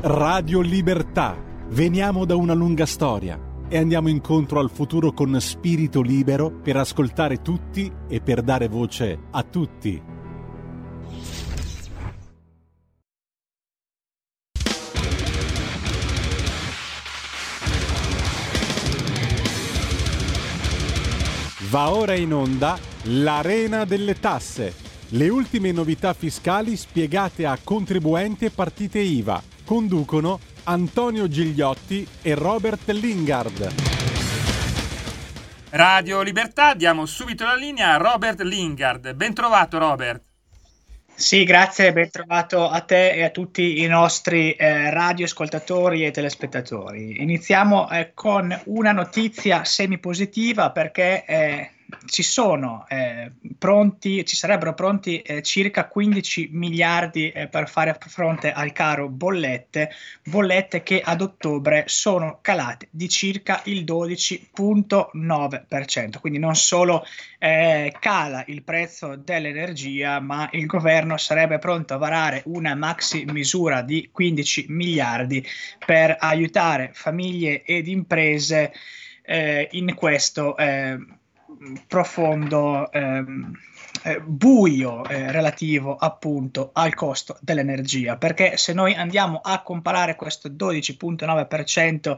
Radio Libertà. Veniamo da una lunga storia e andiamo incontro al futuro con spirito libero per ascoltare tutti e per dare voce a tutti. Va ora in onda l'Arena delle Tasse, le ultime novità fiscali spiegate a contribuenti e partite IVA. Conducono Antonio Gigliotti e Robert Lingard. Radio Libertà, diamo subito la linea a Robert Lingard. Ben trovato Robert. Sì, grazie, ben trovato a te e a tutti i nostri eh, radioascoltatori e telespettatori. Iniziamo eh, con una notizia semi-positiva perché eh, ci sono eh, pronti, ci sarebbero pronti eh, circa 15 miliardi eh, per fare fronte al caro bollette, bollette che ad ottobre sono calate di circa il 12.9%, quindi non solo eh, cala il prezzo dell'energia, ma il governo sarebbe pronto a varare una maxi misura di 15 miliardi per aiutare famiglie ed imprese eh, in questo eh, profondo ehm, eh, buio eh, relativo appunto al costo dell'energia. Perché se noi andiamo a comparare questo 12.9%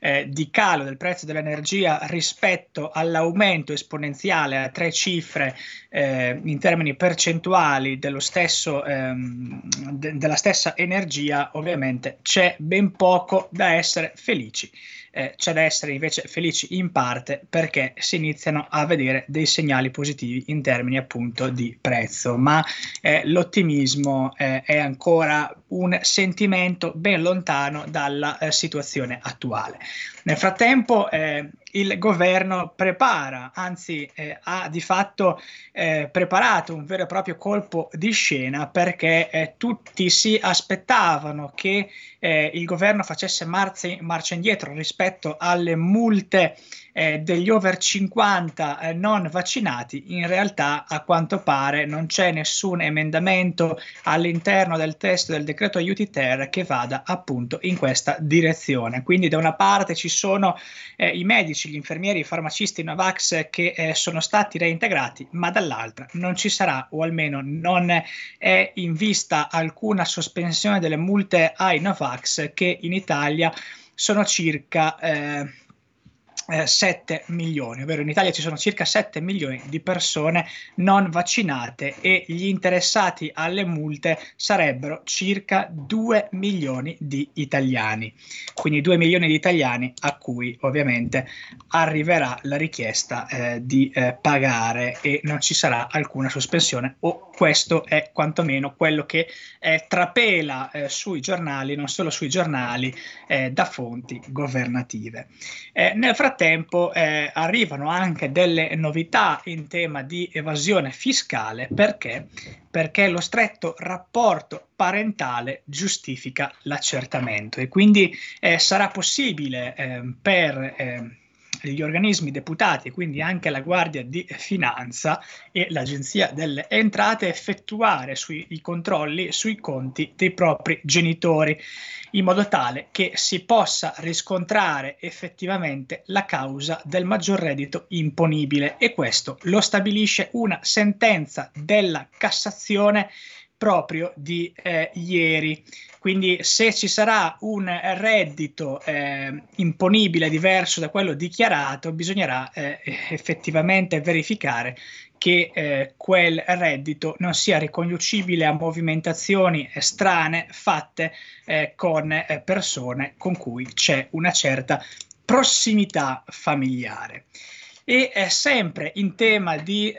eh, di calo del prezzo dell'energia rispetto all'aumento esponenziale a tre cifre eh, in termini percentuali dello stesso, ehm, de- della stessa energia ovviamente c'è ben poco da essere felici eh, c'è da essere invece felici in parte perché si iniziano a vedere dei segnali positivi in termini appunto di prezzo, ma eh, l'ottimismo eh, è ancora un sentimento ben lontano dalla eh, situazione attuale. Nel frattempo eh, il governo prepara, anzi eh, ha di fatto eh, preparato un vero e proprio colpo di scena perché eh, tutti si aspettavano che eh, il governo facesse marcia, marcia indietro rispetto alle multe eh, degli over 50 eh, non vaccinati, in realtà a quanto pare non c'è nessun emendamento all'interno del testo del decreto aiuti ter che vada appunto in questa direzione. Quindi da una parte ci sono eh, i medici, gli infermieri, i farmacisti Novax che eh, sono stati reintegrati, ma dall'altra non ci sarà o almeno non è in vista alcuna sospensione delle multe ai Novax che in Italia sono circa eh, eh, 7 milioni, ovvero in Italia ci sono circa 7 milioni di persone non vaccinate e gli interessati alle multe sarebbero circa 2 milioni di italiani. Quindi 2 milioni di italiani a cui ovviamente arriverà la richiesta eh, di eh, pagare e non ci sarà alcuna sospensione o questo è quantomeno quello che eh, trapela eh, sui giornali, non solo sui giornali, eh, da fonti governative. Eh, nel frattempo eh, arrivano anche delle novità in tema di evasione fiscale perché? perché lo stretto rapporto parentale giustifica l'accertamento e quindi eh, sarà possibile ehm, per ehm, gli organismi deputati, quindi anche la Guardia di Finanza e l'Agenzia delle Entrate, effettuare sui, i controlli sui conti dei propri genitori, in modo tale che si possa riscontrare effettivamente la causa del maggior reddito imponibile. E questo lo stabilisce una sentenza della Cassazione proprio di eh, ieri. Quindi se ci sarà un reddito eh, imponibile diverso da quello dichiarato, bisognerà eh, effettivamente verificare che eh, quel reddito non sia riconducibile a movimentazioni strane fatte eh, con eh, persone con cui c'è una certa prossimità familiare. E sempre in tema di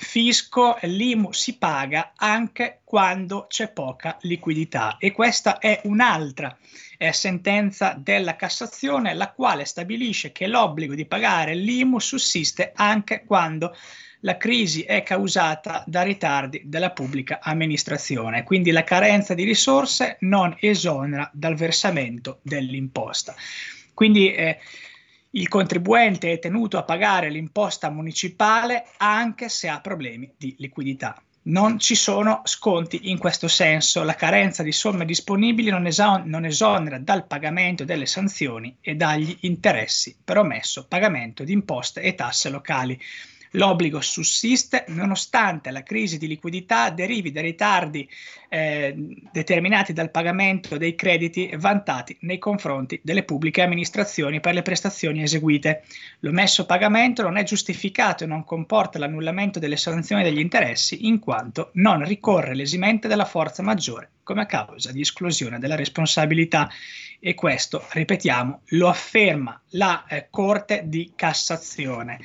fisco, l'IMU si paga anche quando c'è poca liquidità e questa è un'altra eh, sentenza della Cassazione la quale stabilisce che l'obbligo di pagare l'IMU sussiste anche quando la crisi è causata da ritardi della pubblica amministrazione, quindi la carenza di risorse non esonera dal versamento dell'imposta. Quindi eh, il contribuente è tenuto a pagare l'imposta municipale anche se ha problemi di liquidità. non ci sono sconti in questo senso. La carenza di somme disponibili non, eson- non, esonera dal pagamento delle sanzioni e dagli interessi per omesso pagamento di imposte e tasse locali. L'obbligo sussiste nonostante la crisi di liquidità derivi da ritardi eh, determinati dal pagamento dei crediti vantati nei confronti delle pubbliche amministrazioni per le prestazioni eseguite. L'omesso pagamento non è giustificato e non comporta l'annullamento delle sanzioni degli interessi in quanto non ricorre l'esimente della forza maggiore come causa di esclusione della responsabilità e questo, ripetiamo, lo afferma la eh, Corte di Cassazione.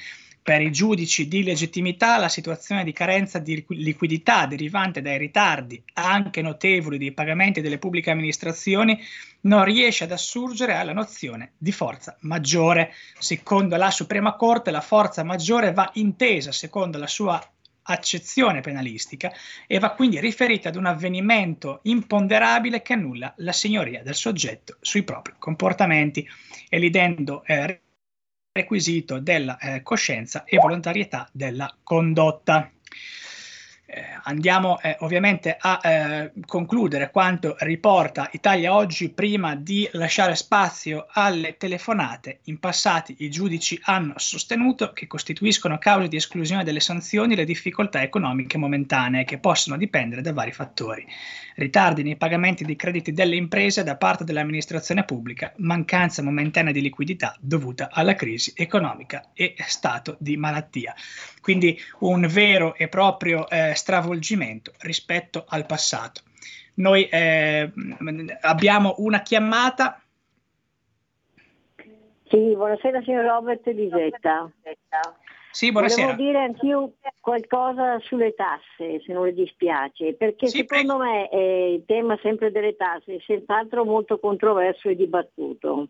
Per i giudici di legittimità la situazione di carenza di liquidità derivante dai ritardi, anche notevoli, dei pagamenti delle pubbliche amministrazioni non riesce ad assurgere alla nozione di forza maggiore. Secondo la Suprema Corte la forza maggiore va intesa secondo la sua accezione penalistica e va quindi riferita ad un avvenimento imponderabile che annulla la signoria del soggetto sui propri comportamenti, elidendo eh, requisito della eh, coscienza e volontarietà della condotta. Eh, andiamo eh, ovviamente a eh, concludere quanto riporta Italia Oggi prima di lasciare spazio alle telefonate. In passati i giudici hanno sostenuto che costituiscono cause di esclusione delle sanzioni le difficoltà economiche momentanee che possono dipendere da vari fattori. Ritardi nei pagamenti dei crediti delle imprese da parte dell'amministrazione pubblica, mancanza momentanea di liquidità dovuta alla crisi economica e stato di malattia. Quindi un vero e proprio eh, stravolgimento rispetto al passato. Noi eh, abbiamo una chiamata. Sì, buonasera signor Robert Lisetta. Sì, buonasera. Volevo dire anch'io qualcosa sulle tasse, se non le dispiace, perché sì, secondo prego. me eh, il tema sempre delle tasse è senz'altro molto controverso e dibattuto.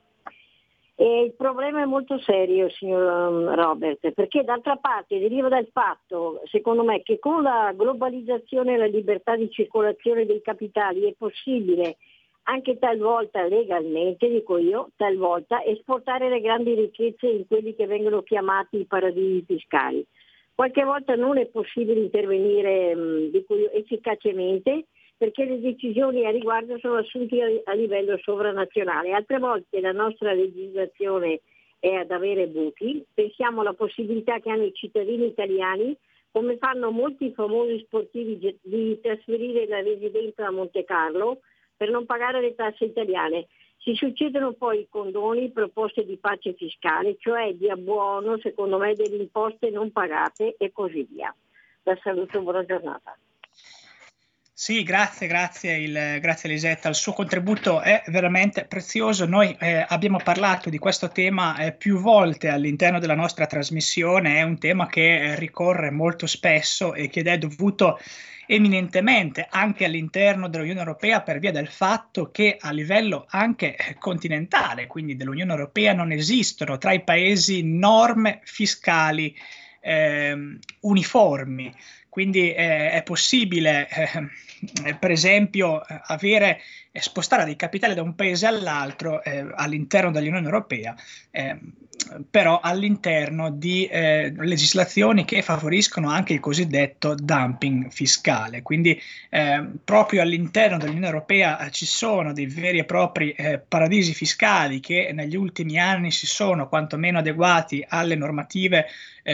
E il problema è molto serio, signor um, Robert, perché d'altra parte deriva dal fatto, secondo me, che con la globalizzazione e la libertà di circolazione dei capitali è possibile anche talvolta legalmente, dico io, talvolta esportare le grandi ricchezze in quelli che vengono chiamati i paradisi fiscali. Qualche volta non è possibile intervenire mh, io, efficacemente perché le decisioni a riguardo sono assunte a, livello sovranazionale. Altre volte la nostra legislazione è ad avere buchi. Pensiamo alla possibilità che hanno i cittadini italiani, come fanno molti famosi sportivi, di trasferire la residenza a Monte Carlo per non pagare le tasse italiane. Si succedono poi condoni, proposte di pace fiscale, cioè di abbuono, secondo me, delle imposte non pagate e così via. La saluto, buona giornata. Sì, grazie, grazie, il, grazie Elisetta, il suo contributo è veramente prezioso. Noi eh, abbiamo parlato di questo tema eh, più volte all'interno della nostra trasmissione, è un tema che eh, ricorre molto spesso e che è dovuto eminentemente anche all'interno dell'Unione Europea per via del fatto che a livello anche eh, continentale, quindi dell'Unione Europea, non esistono tra i paesi norme fiscali eh, uniformi. Quindi eh, è possibile, eh, per esempio, avere, eh, spostare dei capitali da un paese all'altro eh, all'interno dell'Unione Europea, eh, però all'interno di eh, legislazioni che favoriscono anche il cosiddetto dumping fiscale. Quindi proprio all'interno dell'Unione Europea ci sono dei veri e propri paradisi fiscali che negli ultimi anni si sono quantomeno adeguati alle normative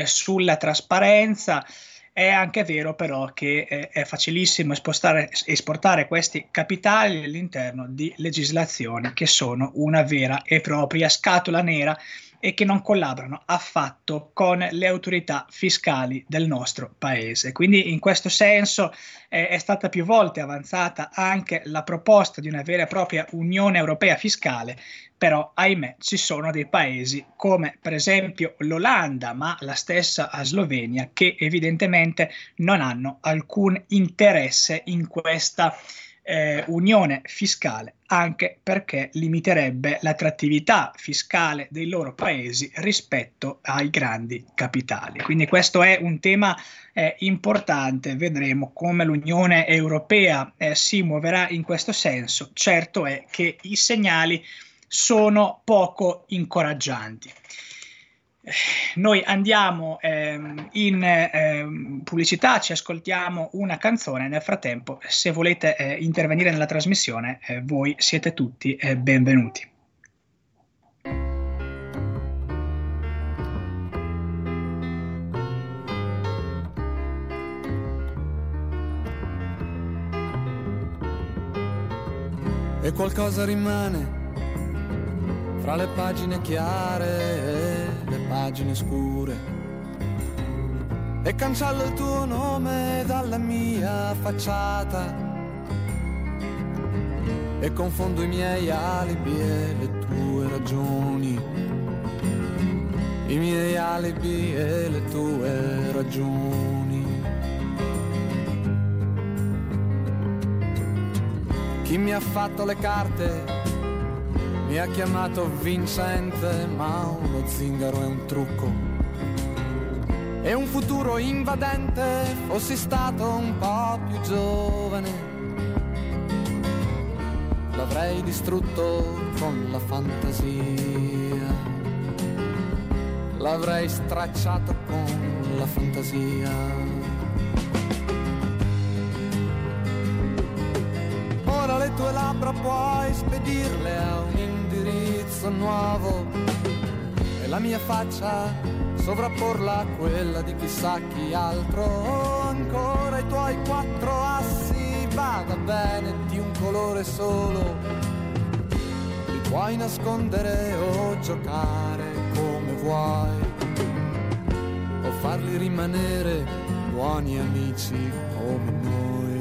sulla trasparenza. È anche vero però che eh, è facilissimo esportare questi capitali all'interno di legislazioni che sono una vera e propria scatola nera e che non collaborano affatto con le autorità fiscali del nostro paese. Quindi in questo senso è stata più volte avanzata anche la proposta di una vera e propria Unione Europea fiscale, però ahimè ci sono dei paesi come per esempio l'Olanda, ma la stessa Slovenia, che evidentemente non hanno alcun interesse in questa eh, unione fiscale, anche perché limiterebbe l'attrattività fiscale dei loro paesi rispetto ai grandi capitali. Quindi questo è un tema eh, importante, vedremo come l'Unione Europea eh, si muoverà in questo senso. Certo è che i segnali sono poco incoraggianti. noi andiamo ehm, in ehm, pubblicità, ci ascoltiamo una canzone. Nel frattempo, se volete eh, intervenire nella trasmissione, eh, voi siete tutti eh, benvenuti. E qualcosa rimane fra le pagine chiare e le pagine scure. E cancello il tuo nome dalla mia facciata. E confondo i miei alibi e le tue ragioni. I miei alibi e le tue ragioni. Chi mi ha fatto le carte mi ha chiamato vincente, ma uno zingaro è un trucco. E un futuro invadente, fossi stato un po' più giovane. L'avrei distrutto con la fantasia. L'avrei stracciato con la fantasia. Ora le tue labbra puoi spedirle a un indirizzo nuovo e la mia faccia sovrapporla a quella di chissà chi altro. Ancora i tuoi quattro assi, vada bene di un colore solo. Li puoi nascondere o giocare come vuoi, o farli rimanere buoni amici come noi.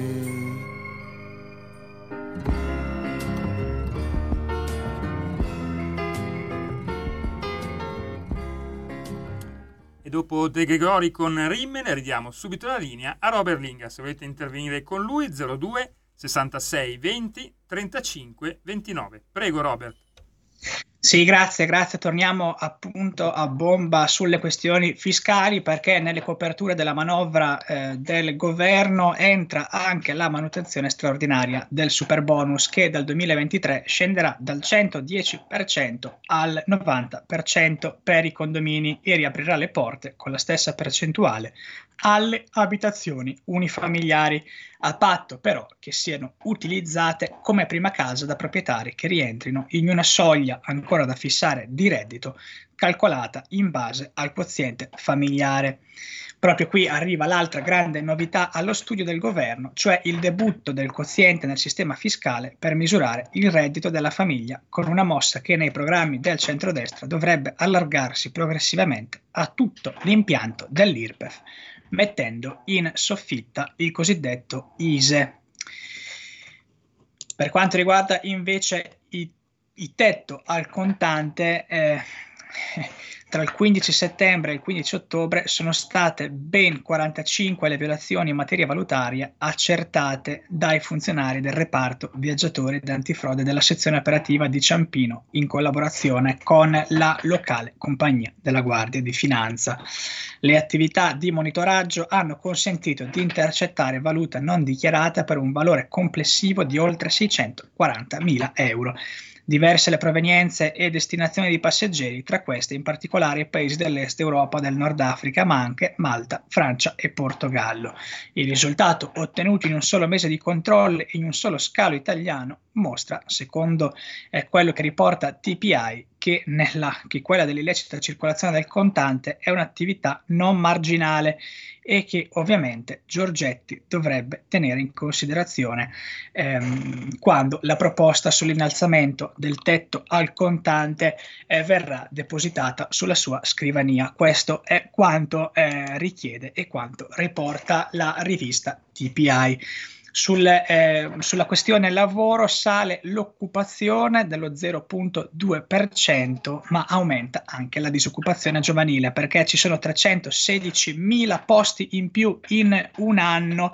Dopo De Gregori con Rimmel ridiamo subito la linea a Robert Linga. Se volete intervenire con lui 02 66 20 35 29. Prego Robert. Sì, grazie, grazie. Torniamo appunto a bomba sulle questioni fiscali perché nelle coperture della manovra eh, del governo entra anche la manutenzione straordinaria del super bonus che dal 2023 scenderà dal 110% al 90% per i condomini e riaprirà le porte con la stessa percentuale alle abitazioni unifamiliari, a patto però che siano utilizzate come prima casa da proprietari che rientrino in una soglia ancora da fissare di reddito calcolata in base al quoziente familiare. Proprio qui arriva l'altra grande novità allo studio del governo, cioè il debutto del quoziente nel sistema fiscale per misurare il reddito della famiglia, con una mossa che nei programmi del centrodestra dovrebbe allargarsi progressivamente a tutto l'impianto dell'IRPEF mettendo in soffitta il cosiddetto ISE. Per quanto riguarda invece i, i tetto al contante, eh, tra il 15 settembre e il 15 ottobre sono state ben 45 le violazioni in materia valutaria accertate dai funzionari del reparto viaggiatori ed antifrode della sezione operativa di Ciampino in collaborazione con la locale compagnia della Guardia di Finanza. Le attività di monitoraggio hanno consentito di intercettare valuta non dichiarata per un valore complessivo di oltre 640 mila euro diverse le provenienze e destinazioni di passeggeri, tra queste in particolare i paesi dell'est Europa, del Nord Africa, ma anche Malta, Francia e Portogallo. Il risultato ottenuto in un solo mese di controlli in un solo scalo italiano mostra, secondo eh, quello che riporta TPI, che, nella, che quella dell'illecita circolazione del contante è un'attività non marginale e che ovviamente Giorgetti dovrebbe tenere in considerazione ehm, quando la proposta sull'innalzamento del tetto al contante eh, verrà depositata sulla sua scrivania. Questo è quanto eh, richiede e quanto riporta la rivista TPI. Sul, eh, sulla questione lavoro sale l'occupazione dello 0.2%, ma aumenta anche la disoccupazione giovanile perché ci sono 316.000 posti in più in un anno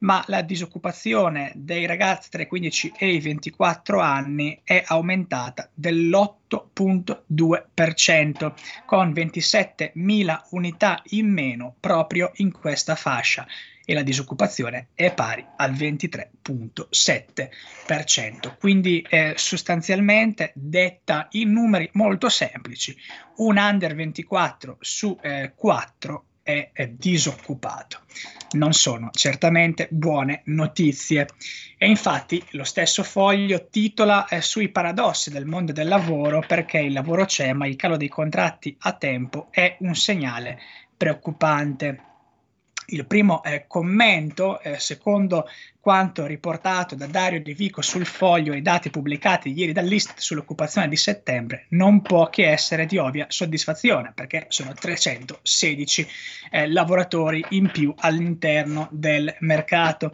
ma la disoccupazione dei ragazzi tra i 15 e i 24 anni è aumentata dell'8.2%, con 27.000 unità in meno proprio in questa fascia e la disoccupazione è pari al 23.7%. Quindi eh, sostanzialmente detta in numeri molto semplici, un under 24 su eh, 4 è, è disoccupato. Non sono certamente buone notizie. E infatti lo stesso foglio titola eh, sui paradossi del mondo del lavoro perché il lavoro c'è, ma il calo dei contratti a tempo è un segnale preoccupante. Il primo eh, commento, eh, secondo quanto riportato da Dario Di Vico sul foglio e i dati pubblicati ieri dall'Ist sull'occupazione di settembre, non può che essere di ovvia soddisfazione, perché sono 316 eh, lavoratori in più all'interno del mercato.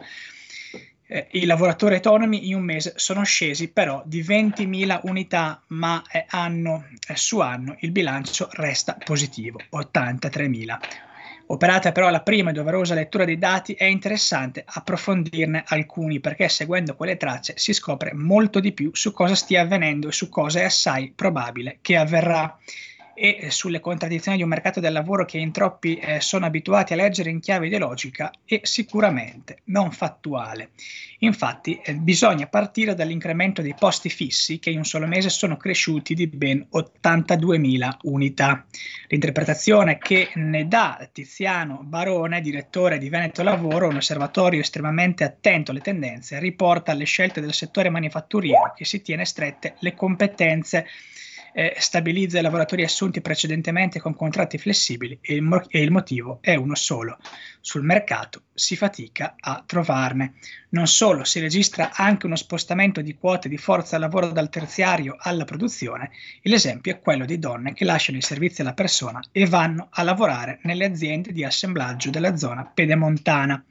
Eh, I lavoratori autonomi in un mese sono scesi però di 20.000 unità, ma eh, anno eh, su anno il bilancio resta positivo, 83.000 Operata però la prima e doverosa lettura dei dati, è interessante approfondirne alcuni perché seguendo quelle tracce si scopre molto di più su cosa stia avvenendo e su cosa è assai probabile che avverrà e sulle contraddizioni di un mercato del lavoro che in troppi eh, sono abituati a leggere in chiave ideologica e sicuramente non fattuale. Infatti eh, bisogna partire dall'incremento dei posti fissi che in un solo mese sono cresciuti di ben 82.000 unità. L'interpretazione che ne dà Tiziano Barone, direttore di Veneto Lavoro, un osservatorio estremamente attento alle tendenze, riporta le scelte del settore manifatturiero che si tiene strette le competenze eh, stabilizza i lavoratori assunti precedentemente con contratti flessibili e il, mo- e il motivo è uno solo. Sul mercato si fatica a trovarne. Non solo, si registra anche uno spostamento di quote di forza lavoro dal terziario alla produzione. L'esempio è quello di donne che lasciano i servizi alla persona e vanno a lavorare nelle aziende di assemblaggio della zona pedemontana.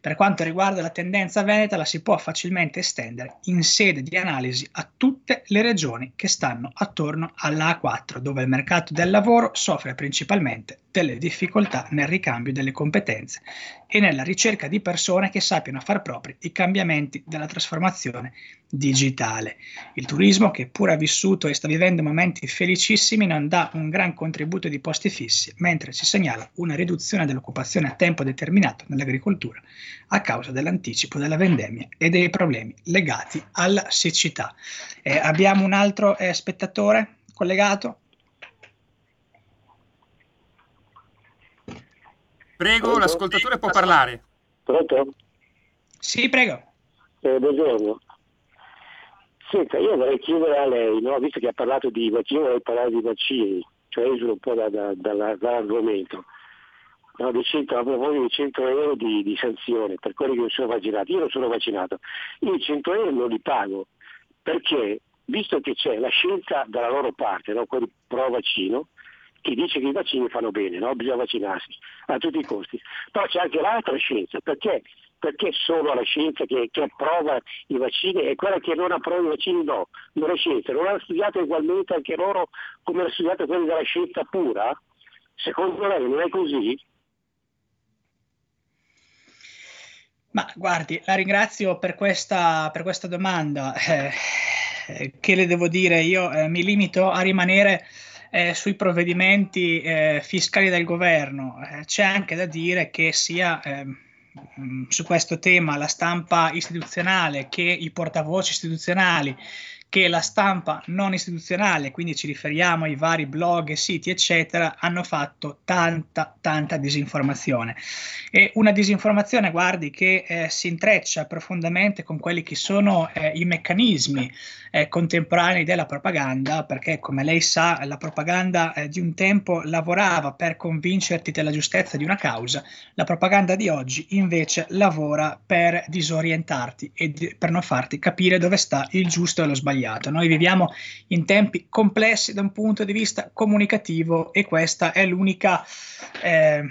Per quanto riguarda la tendenza veneta, la si può facilmente estendere in sede di analisi a tutte le regioni che stanno attorno alla A4, dove il mercato del lavoro soffre principalmente delle difficoltà nel ricambio delle competenze e nella ricerca di persone che sappiano far propri i cambiamenti della trasformazione digitale. Il turismo, che pur ha vissuto e sta vivendo momenti felicissimi, non dà un gran contributo di posti fissi, mentre si segnala una riduzione dell'occupazione a tempo determinato nell'agricoltura a causa dell'anticipo della vendemmia e dei problemi legati alla siccità. Eh, abbiamo un altro eh, spettatore collegato? Prego, Pronto? l'ascoltatore può parlare. Pronto? Sì, prego. Eh, buongiorno. Senta, io vorrei chiedere a lei, no? visto che ha parlato di vaccini, vorrei parlare di vaccini, cioè esula un po' da, da, da, dall'argomento. No, di 100, a proposito di 100 euro di, di, sanzione per quelli che non sono vaccinati. Io non sono vaccinato, io i 100 euro non li pago perché, visto che c'è la scelta dalla loro parte, no? quelli pro vaccino, che dice che i vaccini fanno bene, no? bisogna vaccinarsi a tutti i costi. Però c'è anche l'altra scienza, perché perché solo la scienza che, che, approva i vaccini e quella che non approva i vaccini no, non è scienza, non hanno studiato ugualmente anche loro come hanno studiato quelli della scienza pura? Secondo lei non è così? Ma guardi, la ringrazio per questa, per questa domanda. Eh, che le devo dire? Io eh, mi limito a rimanere eh, sui provvedimenti eh, fiscali del governo. Eh, c'è anche da dire che sia ehm, su questo tema la stampa istituzionale che i portavoci istituzionali che la stampa non istituzionale, quindi ci riferiamo ai vari blog siti, eccetera, hanno fatto tanta, tanta disinformazione. E una disinformazione, guardi, che eh, si intreccia profondamente con quelli che sono eh, i meccanismi eh, contemporanei della propaganda, perché come lei sa, la propaganda eh, di un tempo lavorava per convincerti della giustezza di una causa, la propaganda di oggi invece lavora per disorientarti e di, per non farti capire dove sta il giusto e lo sbagliato sbagliato. Noi viviamo in tempi complessi da un punto di vista comunicativo e questa è l'unica, eh,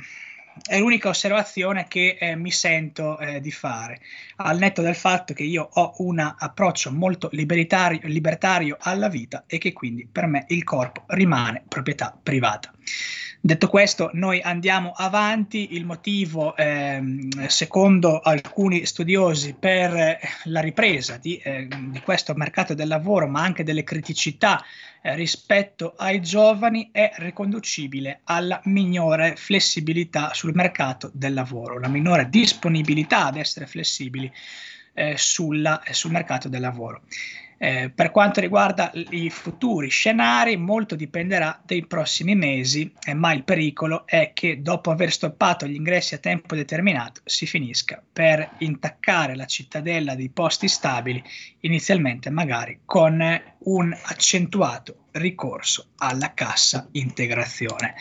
è l'unica osservazione che eh, mi sento eh, di fare, al netto del fatto che io ho un approccio molto libertario alla vita e che quindi per me il corpo rimane proprietà privata. Detto questo, noi andiamo avanti. Il motivo, ehm, secondo alcuni studiosi, per la ripresa di, eh, di, questo mercato del lavoro, ma anche delle criticità eh, rispetto ai giovani, è riconducibile alla minore flessibilità sul mercato del lavoro, la minore disponibilità ad essere flessibili eh, sulla, sul mercato del lavoro. Eh, per quanto riguarda i futuri scenari, molto dipenderà dai prossimi mesi, eh, ma il pericolo è che dopo aver stoppato gli ingressi a tempo determinato si finisca per intaccare la cittadella dei posti stabili, inizialmente magari con un accentuato ricorso alla cassa integrazione.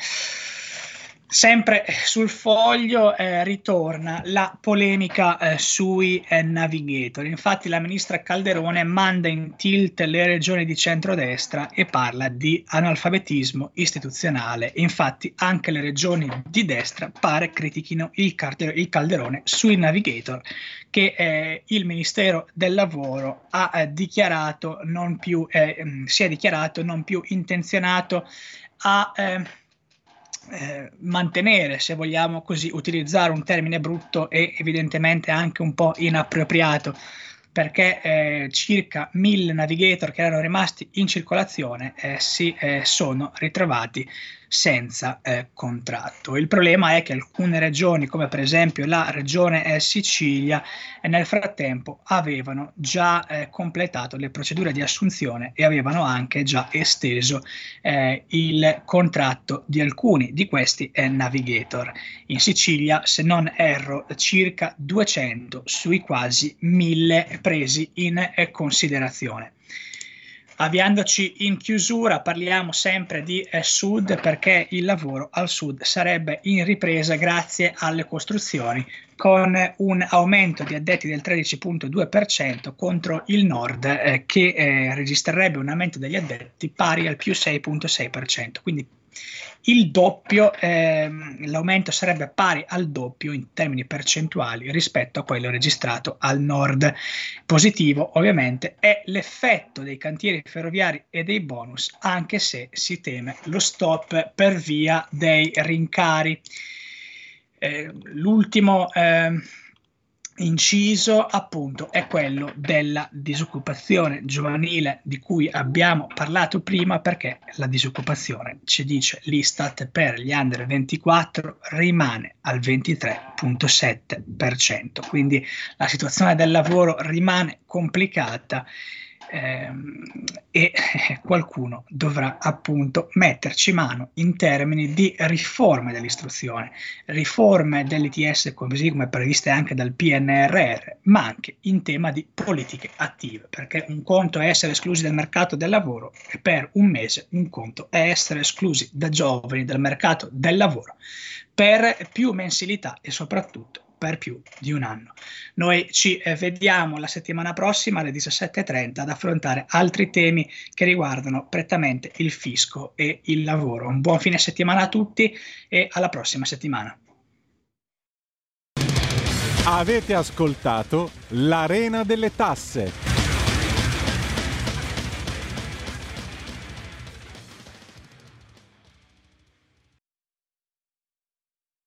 Sempre sul foglio eh, ritorna la polemica eh, sui eh, navigator. Infatti la ministra Calderone manda in tilt le regioni di centrodestra e parla di analfabetismo istituzionale. Infatti anche le regioni di destra pare critichino il, Calder- il Calderone sui navigator che eh, il Ministero del Lavoro ha eh, dichiarato non più, eh, si è dichiarato non più intenzionato a eh, mantenere, se vogliamo così utilizzare un termine brutto e evidentemente anche un po' inappropriato, perché eh, circa mille navigator che erano rimasti in circolazione eh, si eh, sono ritrovati senza eh, contratto. Il problema è che alcune regioni, come per esempio la regione eh, Sicilia, eh, nel frattempo avevano già eh, completato le procedure di assunzione e avevano anche già esteso eh, il contratto di alcuni di questi eh, navigator. In Sicilia, se non erro, circa 200 sui quasi 1000 presi in considerazione. Avviandoci in chiusura, parliamo sempre di eh, sud perché il lavoro al sud sarebbe in ripresa grazie alle costruzioni con un aumento di addetti del 13.2% contro il nord eh, che eh, registrerebbe un aumento degli addetti pari al più 6.6%. Quindi il doppio, ehm, l'aumento sarebbe pari al doppio in termini percentuali rispetto a quello registrato al nord. Positivo ovviamente è l'effetto dei cantieri ferroviari e dei bonus, anche se si teme lo stop per via dei rincari. Eh, l'ultimo eh, inciso appunto è quello della disoccupazione giovanile di cui abbiamo parlato prima perché la disoccupazione ci dice l'Istat per gli under 24 rimane al 23.7% quindi la situazione del lavoro rimane complicata ehm, e qualcuno dovrà appunto metterci mano in termini di riforme dell'istruzione, riforme dell'ITS così come previste anche dal PNRR, ma anche in tema di politiche attive, perché un conto è essere esclusi dal mercato del lavoro e per un mese un conto è essere esclusi da giovani dal mercato del lavoro per più mensilità e soprattutto per più di un anno. Noi ci eh, vediamo la settimana prossima alle 17.30 ad affrontare altri temi che riguardano prettamente il fisco e il lavoro. Un buon fine settimana a tutti e alla prossima settimana. Avete ascoltato l'Arena delle Tasse.